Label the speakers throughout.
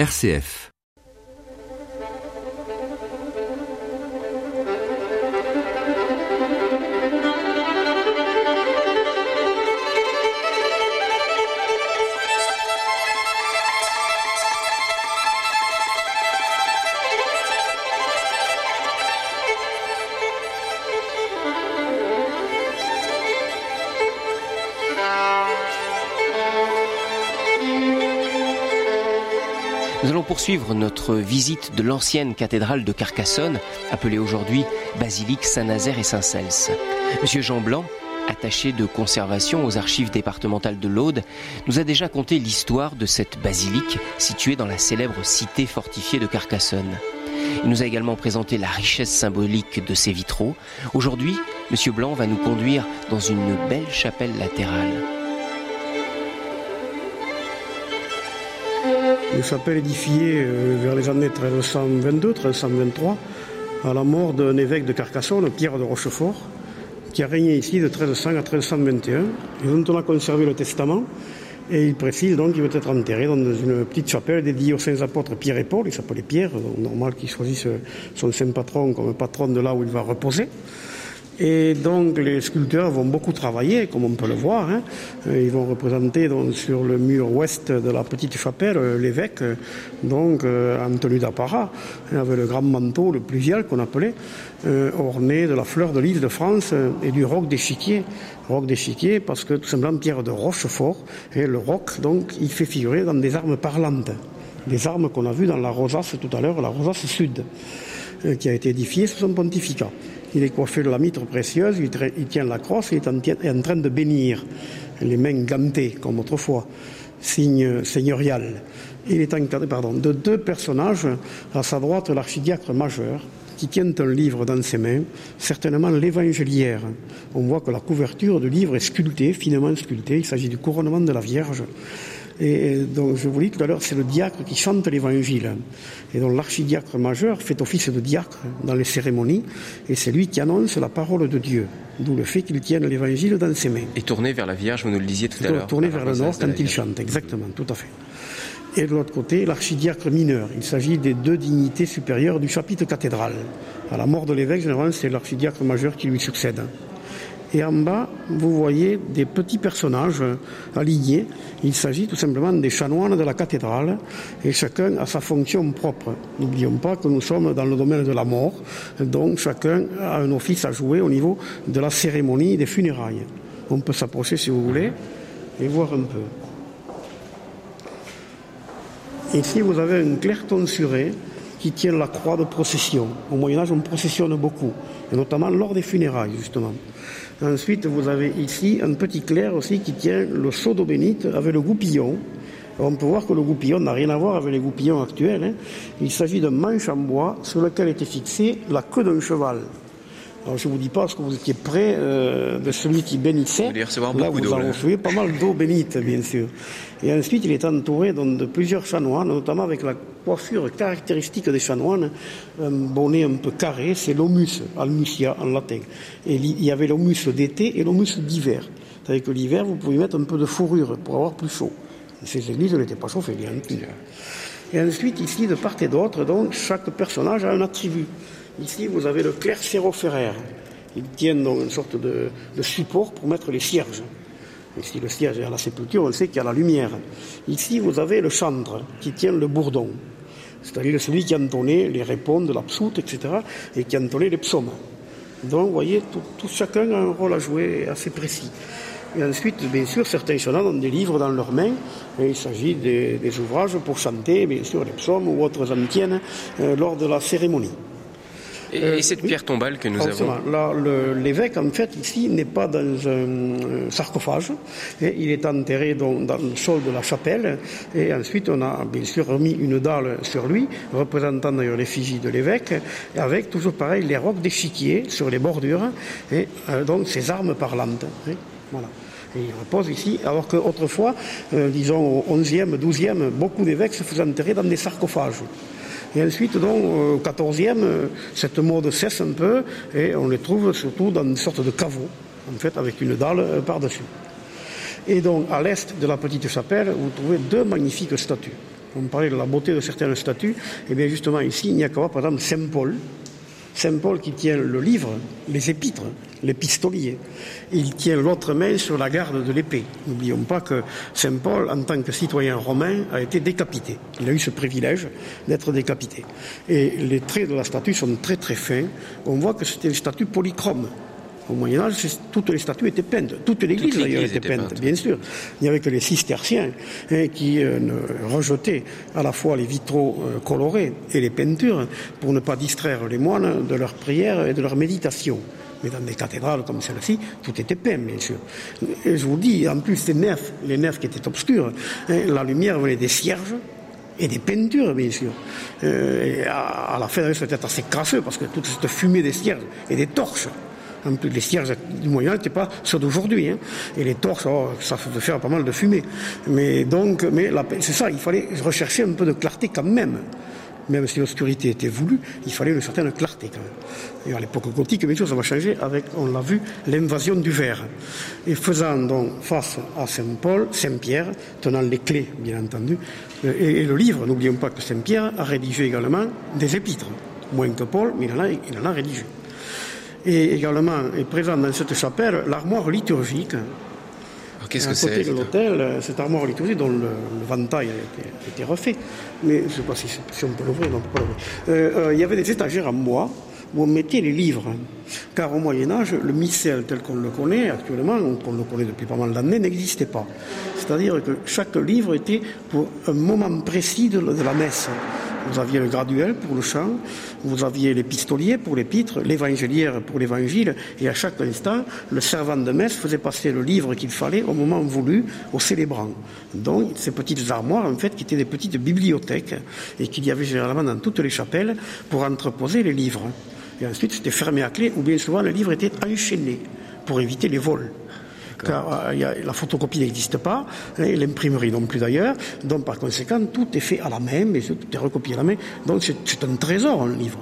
Speaker 1: RCF.
Speaker 2: Poursuivre notre visite de l'ancienne cathédrale de Carcassonne, appelée aujourd'hui Basilique Saint-Nazaire et Saint-Cels. Monsieur Jean Blanc, attaché de conservation aux archives départementales de l'Aude, nous a déjà conté l'histoire de cette basilique située dans la célèbre cité fortifiée de Carcassonne. Il nous a également présenté la richesse symbolique de ses vitraux. Aujourd'hui, Monsieur Blanc va nous conduire dans une belle chapelle latérale.
Speaker 3: Une chapelle édifiée euh, vers les années 1322-1323 à la mort d'un évêque de Carcassonne, Pierre de Rochefort, qui a régné ici de 1300 à 1321 et dont on a conservé le testament. Et il précise donc qu'il veut être enterré dans une petite chapelle dédiée aux saints apôtres Pierre et Paul. Il s'appelait Pierre, normal qu'il choisisse son saint patron comme patron de là où il va reposer. Et donc les sculpteurs vont beaucoup travailler, comme on peut le voir. Hein. Ils vont représenter donc, sur le mur ouest de la petite chapelle l'évêque, donc euh, en tenue d'apparat, avec le grand manteau, le pluvial qu'on appelait, euh, orné de la fleur de l'île de France et du roc d'échiquier. Roc d'échiquier parce que tout simplement Pierre de Rochefort, et le roc, donc, il fait figurer dans des armes parlantes. Des armes qu'on a vues dans la rosace tout à l'heure, la rosace sud, euh, qui a été édifiée sous son pontificat. Il est coiffé de la mitre précieuse, il, tient la crosse il est en, train de bénir, les mains gantées comme autrefois, signe seigneurial. Il est encadré pardon, de deux personnages, à sa droite l'archidiacre majeur, qui tient un livre dans ses mains, certainement l'évangéliaire. On voit que la couverture du livre est sculptée, finement sculptée, il s'agit du couronnement de la Vierge. Et donc, je vous dis tout à l'heure, c'est le diacre qui chante l'évangile. Et donc, l'archidiacre majeur fait office de diacre dans les cérémonies, et c'est lui qui annonce la parole de Dieu. D'où le fait qu'il tienne l'évangile dans ses mains.
Speaker 2: Et tourné vers la Vierge, vous nous le disiez tout à l'heure.
Speaker 3: Tourné vers le nord quand il chante, exactement, tout à fait. Et de l'autre côté, l'archidiacre mineur. Il s'agit des deux dignités supérieures du chapitre cathédral. À la mort de l'évêque, généralement, c'est l'archidiacre majeur qui lui succède. Et en bas, vous voyez des petits personnages alignés. Il s'agit tout simplement des chanoines de la cathédrale et chacun a sa fonction propre. N'oublions pas que nous sommes dans le domaine de la mort, donc chacun a un office à jouer au niveau de la cérémonie des funérailles. On peut s'approcher si vous voulez et voir un peu. Ici, vous avez un clerc tonsuré qui tient la croix de procession. Au Moyen-Âge, on processionne beaucoup, et notamment lors des funérailles, justement. Ensuite, vous avez ici un petit clerc aussi qui tient le seau d'eau bénite avec le goupillon. On peut voir que le goupillon n'a rien à voir avec les goupillons actuels. Hein. Il s'agit d'un manche en bois sur lequel était fixée la queue d'un cheval. Alors je ne vous dis pas, parce que vous étiez près euh, de celui qui bénissait.
Speaker 2: Vous allez recevoir
Speaker 3: Là,
Speaker 2: beaucoup
Speaker 3: vous en recevez pas mal d'eau bénite, bien sûr. Et ensuite, il est entouré donc, de plusieurs chanoines, notamment avec la coiffure caractéristique des chanoines, un bonnet un peu carré, c'est l'omus, almusia en latin. Et il y avait l'omus d'été et l'omus d'hiver. C'est-à-dire que l'hiver, vous pouvez mettre un peu de fourrure pour avoir plus chaud. Ces églises n'étaient pas chauffées, bien entendu. Et ensuite, ici, de part et d'autre, donc, chaque personnage a un attribut. Ici, vous avez le clerc sérophéraire. Il tient donc une sorte de support pour mettre les cierges. Ici, le cierge est à la sépulture, on sait qu'il y a la lumière. Ici, vous avez le chantre qui tient le bourdon. C'est-à-dire celui qui entonnait les réponses, la psoute, etc., et qui entonnait les psaumes. Donc, vous voyez, tout, chacun a un rôle à jouer assez précis. Et ensuite, bien sûr, certains chanoines ont des livres dans leurs mains. Et il s'agit des, des, ouvrages pour chanter, bien sûr, les psaumes ou autres antiennes euh, lors de la cérémonie.
Speaker 2: Et, euh, et cette oui. pierre tombale que nous
Speaker 3: Forcément.
Speaker 2: avons
Speaker 3: L'évêque, en fait, ici, n'est pas dans un sarcophage. Et il est enterré dans, dans, le sol de la chapelle. Et ensuite, on a bien sûr remis une dalle sur lui, représentant d'ailleurs l'effigie de l'évêque, avec toujours pareil les rocs d'échiquier sur les bordures, et euh, donc ses armes parlantes. Et voilà. Et il repose ici, alors qu'autrefois, euh, disons au 11e, 12e, beaucoup d'évêques se faisaient enterrer dans des sarcophages. Et ensuite, donc, au 14e, cette mode cesse un peu et on les trouve surtout dans une sorte de caveau, en fait, avec une dalle euh, par-dessus. Et donc, à l'est de la petite chapelle, vous trouvez deux magnifiques statues. On parlait de la beauté de certaines statues. Et bien justement ici, il n'y a qu'à voir par exemple Saint Paul. Saint Paul qui tient le livre, les épîtres, les pistoliers. Il tient l'autre main sur la garde de l'épée. N'oublions pas que Saint Paul, en tant que citoyen romain, a été décapité. Il a eu ce privilège d'être décapité. Et les traits de la statue sont très très fins. On voit que c'était une statue polychrome. Au Moyen Âge, toutes les statues étaient peintes. Toute l'Église d'ailleurs était peinte, bien sûr. Il n'y avait que les cisterciens hein, qui euh, rejetaient à la fois les vitraux euh, colorés et les peintures pour ne pas distraire les moines de leurs prières et de leur méditation. Mais dans des cathédrales comme celle-ci, tout était peint, bien sûr. Et je vous dis, en plus, les nefs, les nefs qui étaient obscures, hein, la lumière venait des cierges, et des peintures, bien sûr. Euh, et à, la fin, c'était assez crasseux parce que toute cette fumée des cierges et des torches les cierges du Moyen n'étaient pas ceux d'aujourd'hui. Hein. Et les torches, oh, ça faisait faire pas mal de fumée. Mais donc, c'est ça, il fallait rechercher un peu de clarté quand même. Même si l'obscurité était voulue, il fallait une certaine clarté quand même. Et à l'époque gothique, bien sûr, ça va changer avec, on l'a vu, l'invasion du verre. Et faisant donc face à Saint-Paul, Saint-Pierre, tenant les clés, bien entendu, euh, et, le livre, n'oublions pas que Saint-Pierre a rédigé également des épîtres, moins que Paul, mais il il en a rédigé. Et également est présent dans cette chapelle l'armoire liturgique.
Speaker 2: Qu'est-ce que c'est
Speaker 3: côté de l'hôtel, cette armoire liturgique dont le, ventail a été, refait. Mais je ne sais pas si, on peut l'ouvrir, non, pas euh, euh, il y avait des étagères en bois où on mettait les livres. Car au Moyen Âge, le missel tel qu'on le connaît actuellement, qu'on le connaît depuis pas mal d'années, n'existait pas. C'est-à-dire que chaque livre était pour un moment précis de la messe. Vous aviez le graduel pour le chant, vous aviez les pistoliers pour l'épître, l'évangélière pour l'évangile, et à chaque instant, le servant de messe faisait passer le livre qu'il fallait au moment voulu au célébrant. Donc, ces petites armoires, en fait, qui étaient des petites bibliothèques, et qu'il y avait généralement dans toutes les chapelles pour entreposer les livres. Et ensuite, c'était fermé à clé, ou bien souvent, le livre était enchaîné pour éviter les vols car euh, la photocopie n'existe pas, hein, l'imprimerie non plus d'ailleurs, donc par conséquent tout est fait à la main, mais tout est recopié à la main, donc c'est un trésor un livre.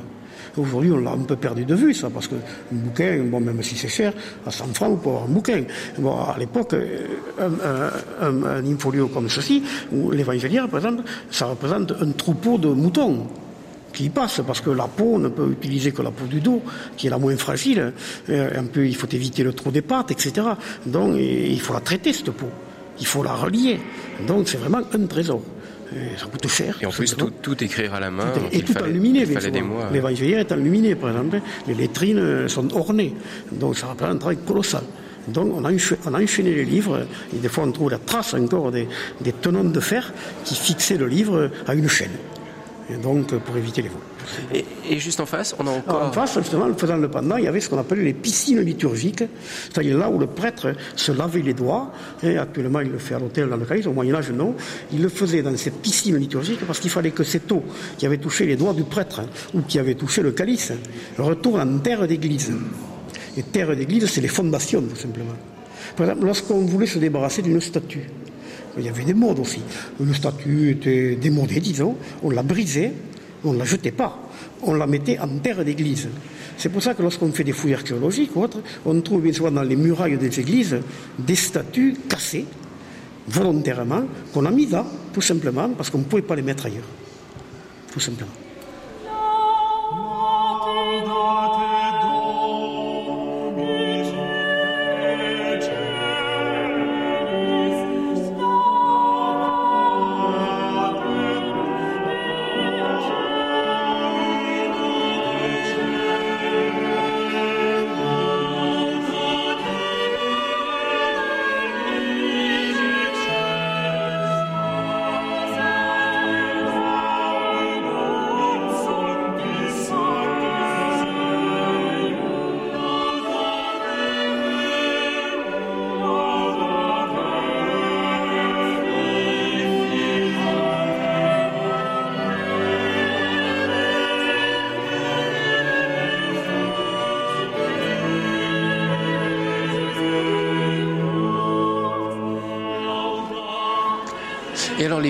Speaker 3: Aujourd'hui, on l'a un peu perdu de vue, ça, parce qu'un bouquin, bon, même si c'est cher, à 100 francs, vous pouvez avoir un bouquin. Bon, à l'époque, euh, un, un, un, infolio comme ceci, ou l'évangéliaire, par exemple, ça représente un troupeau de moutons qui passe, parce que la peau, on ne peut utiliser que la peau du dos, qui est la moins fragile. Euh, un peu, il faut éviter le trou des pattes, etc. Donc, il faut la traiter, cette peau. Il faut la relier. Donc, c'est vraiment un trésor. ça coûte cher.
Speaker 2: Et en plus, tout, écrire à la main.
Speaker 3: et tout illuminé, bien L'évangéliaire est illuminé, par exemple. Les lettrines sont ornées. Donc, ça représente un travail colossal. Donc on a, enchaîné, les livres et des fois on trouve la trace encore des, tenons de fer qui fixaient le livre à une chaîne et donc pour éviter les vols.
Speaker 2: Et, juste en face, on a encore.
Speaker 3: en face, justement, faisant le pendant, il y avait ce qu'on appelait les piscines liturgiques, c'est-à-dire là où le prêtre se lavait les doigts. Et actuellement, il le fait à l'hôtel dans le calice, au Moyen-Âge, non. Il le faisait dans cette piscine liturgique parce qu'il fallait que cette eau qui avait touché les doigts du prêtre ou qui avait touché le calice retourne en terre d'église. Et terre d'église, c'est les fondations, tout simplement. Par exemple, lorsqu'on voulait se débarrasser d'une statue, il y avait des modes aussi. Une statue était démodée, disons, on la brisait, on ne la jetait pas, on la mettait en terre d'église. C'est pour ça que lorsqu'on fait des fouilles archéologiques ou autres, on trouve bien souvent dans les murailles des églises des statues cassées, volontairement, qu'on a mis là, tout simplement, parce qu'on ne pouvait pas les mettre ailleurs. Tout simplement.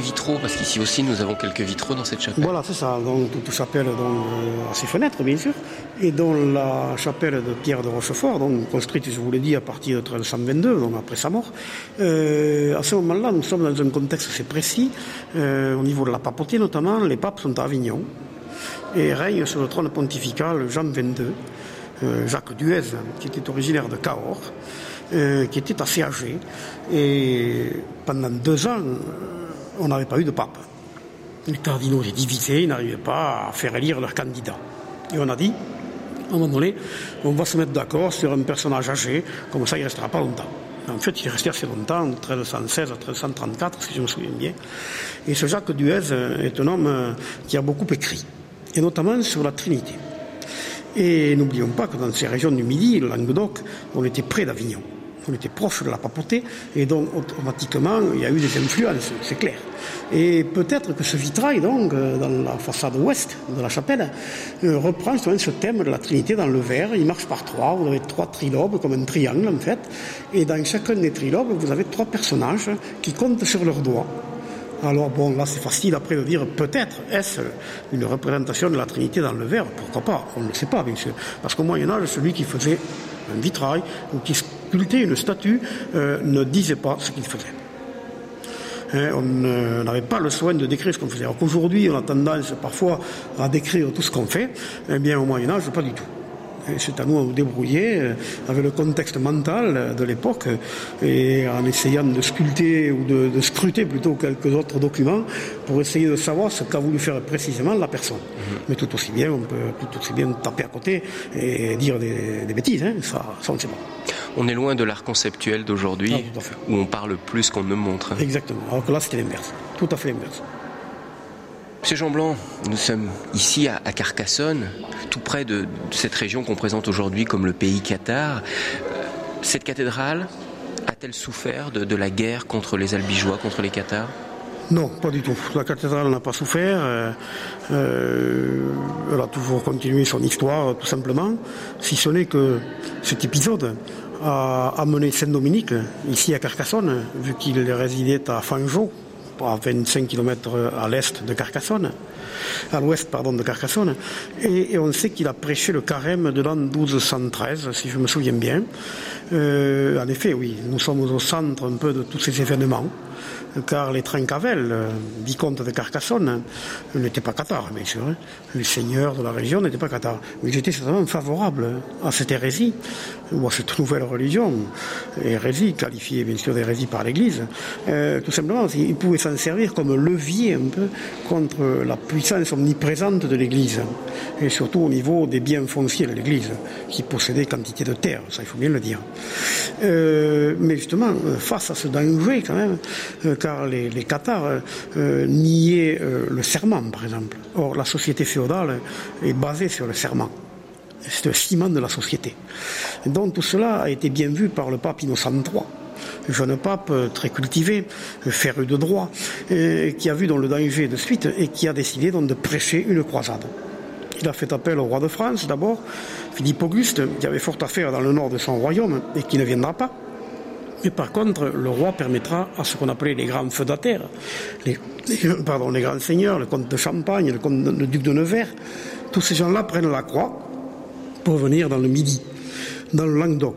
Speaker 2: Vitraux Parce qu'ici aussi, nous avons quelques vitraux dans cette chapelle.
Speaker 3: Voilà, c'est ça. Donc, toute chapelle donc, euh, a ses fenêtres, bien sûr. Et dont la chapelle de Pierre de Rochefort, donc, construite, je vous l'ai dit, à partir de 1322, donc après sa mort. Euh, à ce moment-là, nous sommes dans un contexte assez précis. Euh, au niveau de la papauté, notamment, les papes sont à Avignon. Et règne sur le trône pontifical Jean XXII, Jacques Duez, qui était originaire de Cahors. qui était assez âgé. Et pendant deux ans, on n'avait pas eu de pape. Les cardinaux étaient divisés, ils n'arrivaient pas à faire élire leur candidat. Et on a dit, à un moment donné, on va se mettre d'accord sur un personnage âgé, comme ça il ne restera pas longtemps. En fait, il est resté assez longtemps, de 1316 à 1334, si je me souviens bien. Et ce Jacques Duez est un homme qui a beaucoup écrit, et notamment sur la Trinité. Et n'oublions pas que dans ces régions du Midi, le Languedoc, on était près d'Avignon on était proche de la papauté, et donc automatiquement il y a eu des influences, c'est clair. Et peut-être que ce vitrail, donc, euh, dans la façade ouest de la chapelle, euh, reprend ce thème de la Trinité dans le verre. Il marche par trois. Vous avez trois trilobes, comme un triangle en fait. Et dans chacun des trilobes, vous avez trois personnages qui comptent sur leurs doigts. Alors bon, là c'est facile après de dire peut-être est-ce une représentation de la Trinité dans le verre Pourquoi pas? On ne le sait pas bien sûr. Parce qu'au Moyen Âge, celui qui faisait un vitrail ou qui sculptait une statue euh, ne disait pas ce qu'il faisait. Hein, on n'avait pas le soin de décrire ce qu'on faisait. Alors qu'aujourd'hui, on a tendance parfois à décrire tout ce qu'on fait. Eh bien, au Moyen Âge, pas du tout c'est à nous de nous débrouiller euh, avec le contexte mental de l'époque et en essayant de sculpter ou de, scruter plutôt quelques autres documents pour essayer de savoir ce qu'a voulu faire précisément la personne. Mhm. Mais tout aussi bien, on peut tout aussi bien taper à côté et dire des, bêtises, hein. ça, ça, on ne sait pas.
Speaker 2: On est loin de l'art conceptuel d'aujourd'hui ah, où on parle plus qu'on ne montre.
Speaker 3: Exactement, alors que là c'était l'inverse, tout à fait l'inverse.
Speaker 2: Monsieur Jean Blanc, nous sommes ici à, Carcassonne, tout près de, cette région qu'on présente aujourd'hui comme le pays Qatar. Euh, cette cathédrale a-t-elle souffert de, la guerre contre les Albigeois, contre les Qatars
Speaker 3: non, pas du tout. La cathédrale n'a pas souffert. Euh, euh, elle a toujours continué son histoire, tout simplement. Si ce n'est que cet épisode a amené Saint-Dominique, ici à Carcassonne, vu qu'il résidait à Fangeau, à 25 km à l'est de Carcassonne, à l'ouest pardon de Carcassonne, et, on sait qu'il a prêché le carême de l'an 1213, si je me souviens bien. Euh, en effet, oui, nous sommes au centre un peu de tous ces événements car les Trincavel, euh, vicomtes de Carcassonne, n'étaient pas cathares, bien sûr. Hein. Les seigneurs de la région n'étaient pas cathares. Mais ils étaient certainement favorables à cette hérésie, ou à cette nouvelle religion, hérésie qualifiée bien sûr d'hérésie par l'Église. Euh, tout simplement, ils pouvaient s'en servir comme levier un peu contre la puissance omniprésente de l'Église, et surtout au niveau des biens fonciers de l'Église, qui possédait quantité de terres, ça il faut bien le dire. Euh, mais justement, face à ce danger quand même, les, les Qatars euh, niaient euh, le serment, par exemple. Or, la société féodale est basée sur le serment. C'est le ciment de la société. donc tout cela a été bien vu par le pape Innocent III jeune pape euh, très cultivé, féru de droit, qui a vu dans le danger de suite et qui a décidé donc de prêcher une croisade. Il a fait appel au roi de France d'abord, Philippe Auguste, qui avait fort à faire dans le nord de son royaume et qui ne viendra pas. Mais par contre, le roi permettra à ce qu'on appelait les grands feudataires, les, pardon, les grands seigneurs, le comte de Champagne, le, comte, le duc de Nevers, tous ces gens-là prennent la croix pour venir dans le Midi, dans le Languedoc.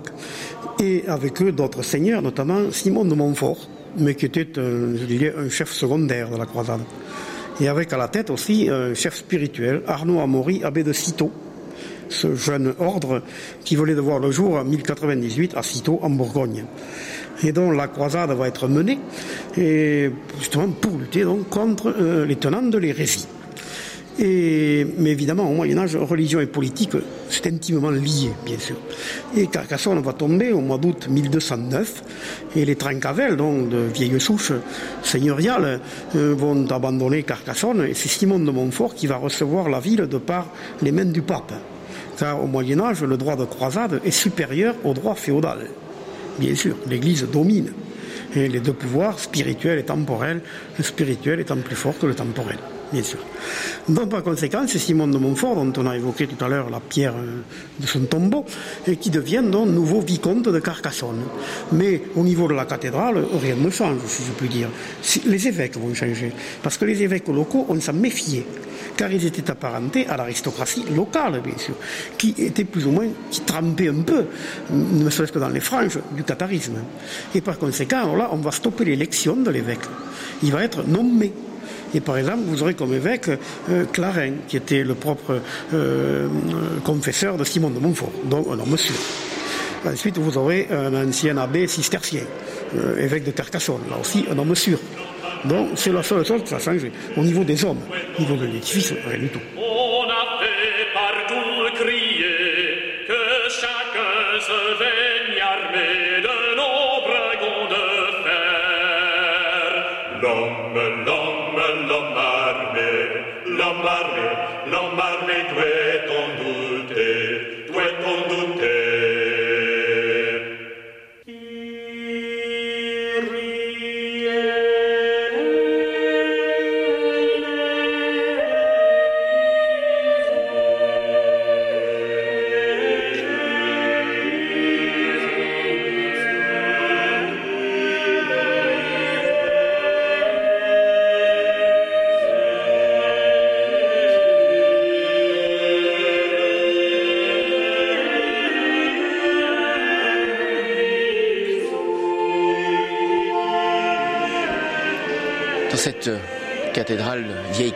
Speaker 3: Et avec eux, d'autres seigneurs, notamment Simon de Montfort, mais qui était un, un chef secondaire de la croisade. Et avec à la tête aussi un chef spirituel, Arnaud Amaury, abbé de Citeaux, ce jeune ordre qui voulait de voir le jour en 1098 à Citeaux, en Bourgogne et dont la croisade va être menée, et justement pour lutter donc contre euh, les tenants de l'hérésie. Et, mais évidemment, au Moyen Âge, religion et politique, c'est intimement lié, bien sûr. Et Carcassonne va tomber au mois d'août 1209, et les Trincavel, donc de vieilles souches seigneuriales, euh, vont abandonner Carcassonne, et c'est Simon de Montfort qui va recevoir la ville de par les mains du pape. Car au Moyen Âge, le droit de croisade est supérieur au droit féodal bien sûr, l'Église domine. Et les deux pouvoirs, spirituel et temporel, le spirituel étant plus fort que le temporel. bien sûr. Donc par conséquent, c'est Simon de Montfort, dont on a évoqué tout à l'heure la pierre euh, de son tombeau, qui devient donc nouveau vicomte de Carcassonne. Mais au niveau de la cathédrale, rien ne change, si je puis dire. Les évêques vont changer, parce que les évêques locaux, on s'en méfiait car ils étaient apparentés à l'aristocratie locale, bien sûr, qui était plus ou moins, qui trempait un peu, ne serait-ce que dans les franges du catharisme. Et par conséquent, là, on va stopper l'élection de l'évêque. Il va être nommé. Et par exemple, vous aurez comme évêque euh, Clarin, qui était le propre euh, confesseur de Simon de Montfort, donc un homme sûr. Ensuite, vous aurez un ancien abbé cistercien, euh, évêque de Carcassonne, là aussi un homme sûr. Donc c'est la seule chose qui a changé. Au niveau des hommes, au niveau de l'édifice, rien du tout.
Speaker 1: On a fait partout crier que chacun se veigne armé de nos dragons de fer. L'homme, l'homme, l'homme armé, l'homme armé, l'homme armé doit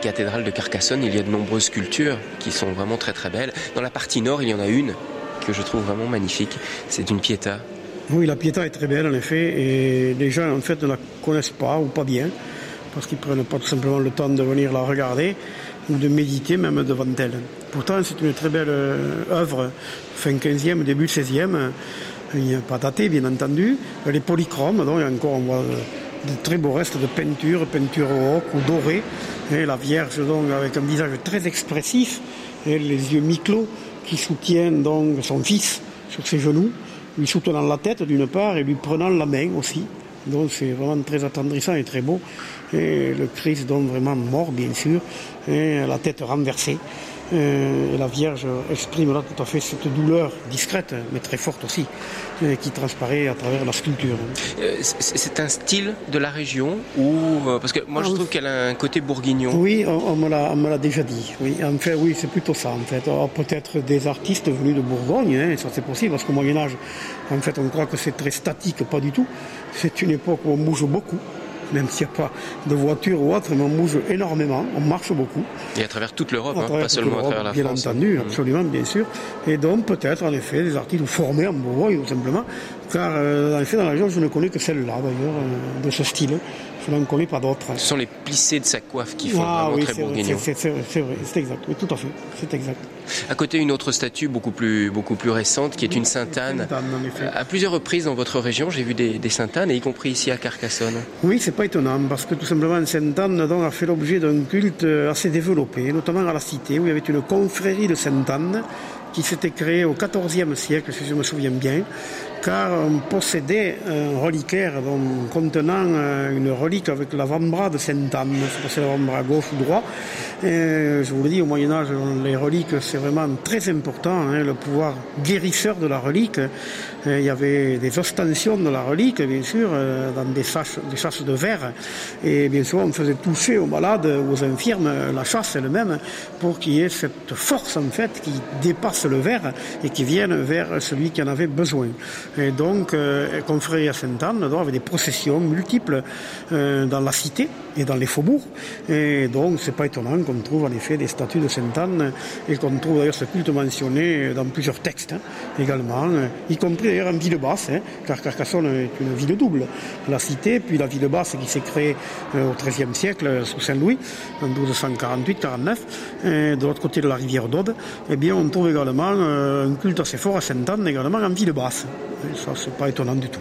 Speaker 2: cathédrale de Carcassonne, il y a de nombreuses sculptures qui sont vraiment très très belles. Dans la partie nord, il y en a une que je trouve vraiment magnifique. C'est une Pietà.
Speaker 3: Oui, la Pietà est très belle en effet, et les gens en fait ne la connaissent pas ou pas bien, parce qu'ils prennent pas tout simplement le temps de venir la regarder ou de méditer même devant elle. Pourtant, c'est une très belle euh, œuvre, fin 15e, début 16e, il n'est pas daté bien entendu. Elle est polychrome, donc a encore on voit de très beaux restes de peinture, peinture au ou dorée. Et la Vierge donc avec un visage très expressif, et les yeux mi-clos, qui soutiennent donc son fils sur ses genoux, lui soutenant la tête d'une part et lui prenant la main aussi. Donc c'est vraiment très attendrissant et très beau. Et le Christ donc vraiment mort bien sûr, et la tête renversée. Euh, et la Vierge exprime là tout à fait cette douleur discrète, mais très forte aussi, euh, qui transparaît à travers la sculpture.
Speaker 2: Euh, c'est un style de la région ou parce que moi je
Speaker 3: Ah,
Speaker 2: trouve qu'elle a un côté bourguignon.
Speaker 3: Oui, on, on me l'a- déjà dit. Oui, en fait, oui, c'est plutôt ça. En fait, Alors, peut-être des artistes venus de Bourgogne, hein, ça c'est possible, parce qu'au Moyen Âge, en fait, on croit que c'est très statique, pas du tout. C'est une époque où on bouge beaucoup, même s'il n'y a pas de voiture ou autre, mais on bouge énormément, on marche beaucoup.
Speaker 2: Et à travers toute l'Europe, hein, pas seulement à travers la
Speaker 3: bien
Speaker 2: France.
Speaker 3: entendu,
Speaker 2: Mm.
Speaker 3: absolument, bien sûr. Et donc, peut-être, en effet, des artistes formés en Bourgogne, tout simplement, car, euh, en effet, dans la région, je ne connais que celle-là, d'ailleurs, euh, de ce style. Je n'en connais pas d'autres.
Speaker 2: Ce sont les plissés de sa coiffe qui font
Speaker 3: Ah
Speaker 2: vraiment
Speaker 3: oui,
Speaker 2: très bourguignon.
Speaker 3: c'est- vrai, c'est exact, oui, tout à fait, c'est exact.
Speaker 2: À côté, une autre statue beaucoup plus, beaucoup plus récente qui est une Sainte-Anne.
Speaker 3: Effet.
Speaker 2: À plusieurs reprises dans votre région, j'ai vu des, des Sainte-Anne, et y compris ici à Carcassonne.
Speaker 3: Oui, c'est pas étonnant, parce que tout simplement, Sainte-Anne a fait l'objet d'un culte euh, assez développé, notamment à la cité, où il y avait une confrérie de Sainte-Anne qui s'était créée au XIVe siècle, si je me souviens bien, car on possédait un reliquaire contenant euh, une relique avec l'avant-bras de Sainte-Anne. C'est l'avant-bras gauche ou droit. Euh, je vous le dis, au Moyen-Âge, les reliques, c'est vraiment très important, hein, le pouvoir guérisseur de la relique. Il y avait des ostensions de la relique, bien sûr, euh, dans des chasses, de verre. Et bien sûr, on faisait toucher aux malades, aux infirmes, la chasse elle-même, pour qu'il y ait cette force, en fait, qui dépasse le verre et qui vienne vers celui qui en avait besoin. Et donc, euh, confrérie à Sainte-Anne, avec des processions multiples euh, dans la cité et dans les faubourgs. Et donc, c'est pas étonnant qu'on trouve en effet des statues de Sainte-Anne et qu'on trouve d'ailleurs ce culte mentionné dans plusieurs textes hein, également, euh, y compris en ville basse, hein, car Carcassonne est une ville double. La cité, puis la ville basse qui s'est créée euh, au XIIIe siècle euh, sous Saint-Louis, en 1248-49, et de l'autre côté de la rivière d'Aude, eh bien, on trouve également euh, un culte assez fort à Sainte-Anne, également en ville basse. Ça, c'est pas étonnant du tout.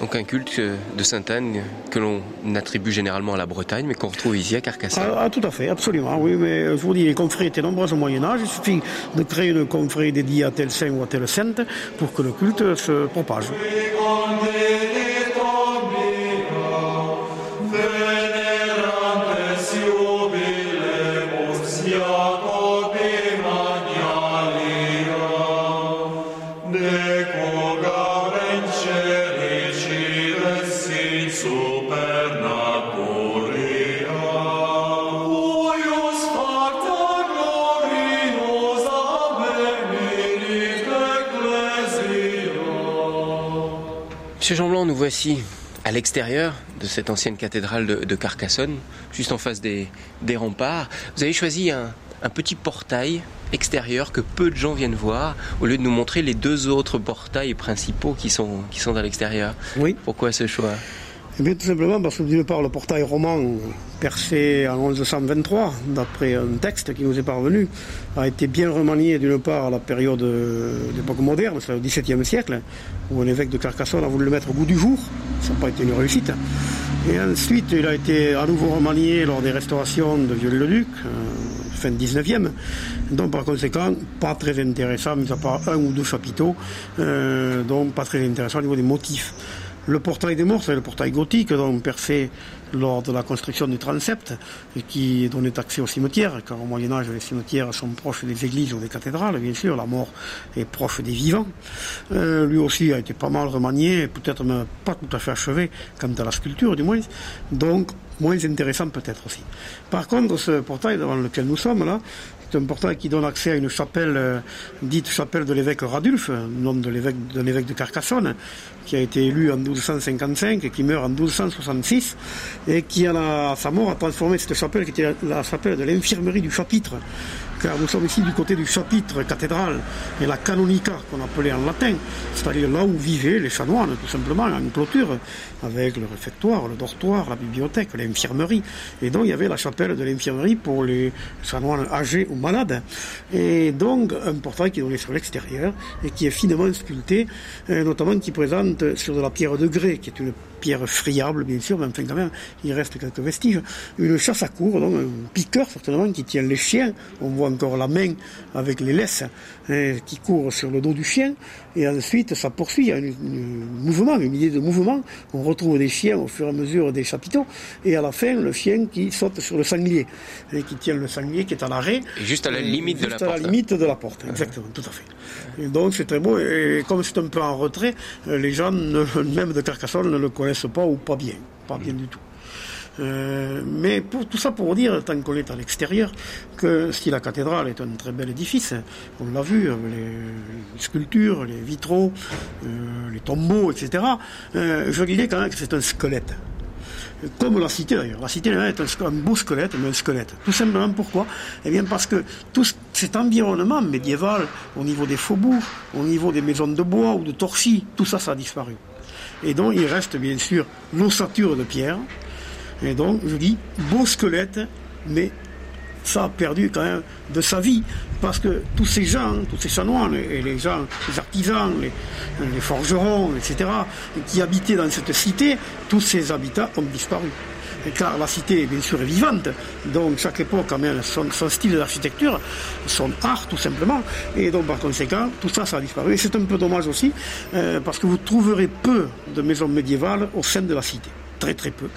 Speaker 2: Donc un culte euh, de Sainte-Anne que l'on attribue généralement à la Bretagne, mais qu'on retrouve ici à Carcassonne.
Speaker 3: Ah, ah, tout à fait, absolument. Oui, mais euh, je vous dis, les confréries étaient nombreuses au Moyen-Âge. Il suffit de créer une confrérie dédiée à tel saint ou à telle sainte pour que le culte se propage.
Speaker 2: Monsieur Jean nous voici à l'extérieur de cette ancienne cathédrale de, Carcassonne, juste en face des, remparts. Vous avez choisi un, petit portail extérieur que peu de gens viennent voir, au lieu de nous montrer les deux autres portails principaux qui sont, qui sont à l'extérieur.
Speaker 3: Oui.
Speaker 2: Pourquoi ce choix?
Speaker 3: Eh bien, tout simplement parce que d'une part, le portail roman percé en 1123, d'après un texte qui nous est parvenu, a été bien remanié d'une part à la période d'époque moderne, c'est au XVIIe siècle, où un évêque de Carcassonne a voulu le mettre au goût du jour. Ça n'a pas été une réussite. Et ensuite, il a été à nouveau remanié lors des restaurations de Viollet-le-Duc, euh, fin 19e. Donc, par conséquent, pas très intéressant, mis à part un ou deux chapiteaux, euh, donc pas très intéressant au niveau des motifs. Le portail des morts, c'est le portail gothique, donc percé lors de la construction du transept, et qui donnait accès au cimetière, car au Moyen-Âge, les cimetières sont proches des églises ou des cathédrales, bien sûr, la mort est proche des vivants. Euh, lui aussi a été pas mal remanié, peut-être même pas tout à fait achevé, quant à la sculpture du moins, donc moins intéressant peut-être aussi. Par contre, ce portail devant lequel nous sommes là, un portail qui donne accès à une chapelle euh, dite chapelle de l'évêque Radulf, nom de l'évêque de l'évêque de Carcassonne, qui a été élu en 1255 et qui meurt en 1266, et qui à, sa mort a transformé cette chapelle, qui était la chapelle de l'infirmerie du chapitre, car nous sommes ici du côté du chapitre cathédral et la canonica qu'on appelait en latin, c'est-à-dire là où vivaient les chanoines, tout simplement, en clôture, avec le réfectoire, le dortoir, la bibliothèque, l'infirmerie. Et donc il y avait la chapelle de l'infirmerie pour les chanoines âgés ou malades. Et donc un portail qui donnait sur l'extérieur et qui est finement sculpté, euh, notamment qui présente sur de la pierre de grès, qui est une pierre friable, bien sûr, mais enfin quand même, il reste quelques vestiges. Une chasse à cour, donc un piqueur certainement qui tient les chiens. On voit encore la main avec les laisses hein, qui court sur le dos du chien. Et ensuite, ça poursuit. Il y a un mouvement, une idée de mouvement. On retrouve des chiens au fur et à mesure des chapiteaux. Et à la fin, le chien qui saute sur le sanglier, et qui tient le sanglier qui est à l'arrêt.
Speaker 2: Juste à la limite de la porte.
Speaker 3: à la limite de la porte, exactement, tout à fait. Et donc c'est très beau. Et comme c'est un peu en retrait, les gens, même de Carcassonne, ne le connaissent pas ou pas bien. Pas bien du tout. Euh, mais pour, tout ça pour dire, tant qu'on est à l'extérieur, que si la cathédrale est un très bel édifice, on l'a vu, les, sculptures, les vitraux, euh, les tombeaux, etc., euh, je dirais quand même que c'est un squelette. Comme la cité d'ailleurs. La cité est un, beau squelette, mais un squelette. Tout simplement pourquoi? Eh bien parce que tout cet environnement médiéval, au niveau des faubourgs, au niveau des maisons de bois ou de torchis, tout ça, ça a disparu. Et donc il reste bien sûr l'ossature de pierre, et donc, je dis, beau squelette, mais ça a perdu quand même de sa vie, parce que tous ces gens, tous ces chanoines, et les gens, les artisans, les, forgerons, etc., qui habitaient dans cette cité, tous ces habitats ont disparu. car la cité, bien sûr, est vivante, donc chaque époque a même son, style d'architecture, son art tout simplement, et donc par conséquent, tout ça, ça a disparu. Et c'est un peu dommage aussi, euh, parce que vous trouverez peu de maisons médiévales au sein de la cité, très très peu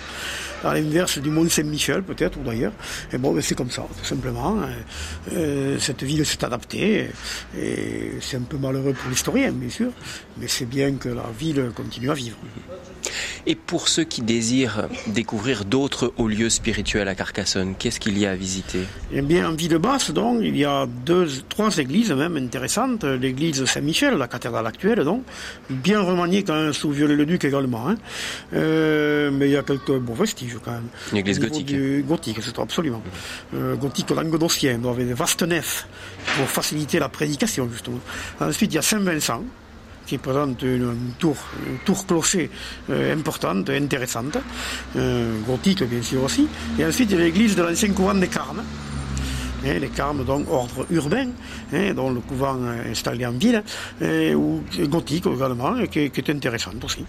Speaker 3: à l'inverse du Mont Saint-Michel peut-être ou d'ailleurs. Et bon, c'est comme ça, tout simplement. Euh, cette ville s'est adaptée et c'est un peu malheureux pour l'historien, bien sûr, mais c'est bien que la ville continue à vivre.
Speaker 2: Et pour ceux qui désirent découvrir d'autres hauts lieux spirituels à Carcassonne, qu'est-ce qu'il y a à visiter?
Speaker 3: Eh bien, en ville basse, donc, il y a deux, trois églises même intéressantes. L'église Saint-Michel, la cathédrale actuelle, donc, bien remaniée quand même sous Viollet-le-Duc également. Hein. Euh, mais il y a quelques beaux vestiges quand même.
Speaker 2: Une église gothique.
Speaker 3: gothique, c'est absolument. Euh, gothique languedocien, avec des vastes nefs pour faciliter la prédication, justement. Ensuite, il y a Saint-Vincent qui présente une, tour, tour clocher euh, importante, intéressante, euh, gothique bien sûr aussi. Et ensuite, l'église de l'ancien couvent des Carmes, les Carmes, donc ordre urbain, hein, dont le couvent est installé en ville, hein, ou gothique également, qui, est intéressante aussi.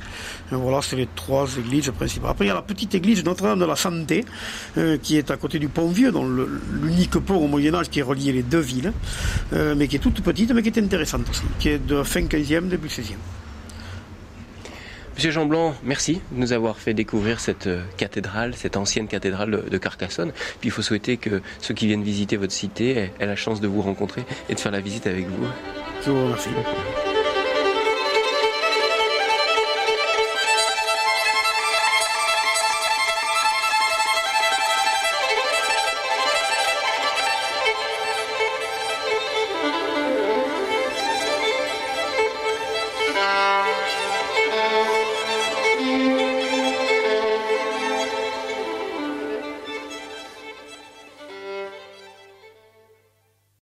Speaker 3: voilà, c'est les trois églises principales. Après, il y a la petite église Notre-Dame de la Santé, qui est à côté du Pont-Vieux, dont l'unique pont au Moyen-Âge qui relié les deux villes, mais qui est toute petite, mais qui est intéressante aussi, qui est de fin 15e, début 16e.
Speaker 2: Monsieur Jean Blanc, merci de nous avoir fait découvrir cette euh, cathédrale, cette ancienne cathédrale de Carcassonne. Puis il faut souhaiter que ceux qui viennent visiter votre cité aient la chance de vous rencontrer et de faire la visite avec vous.
Speaker 3: Je vous remercie.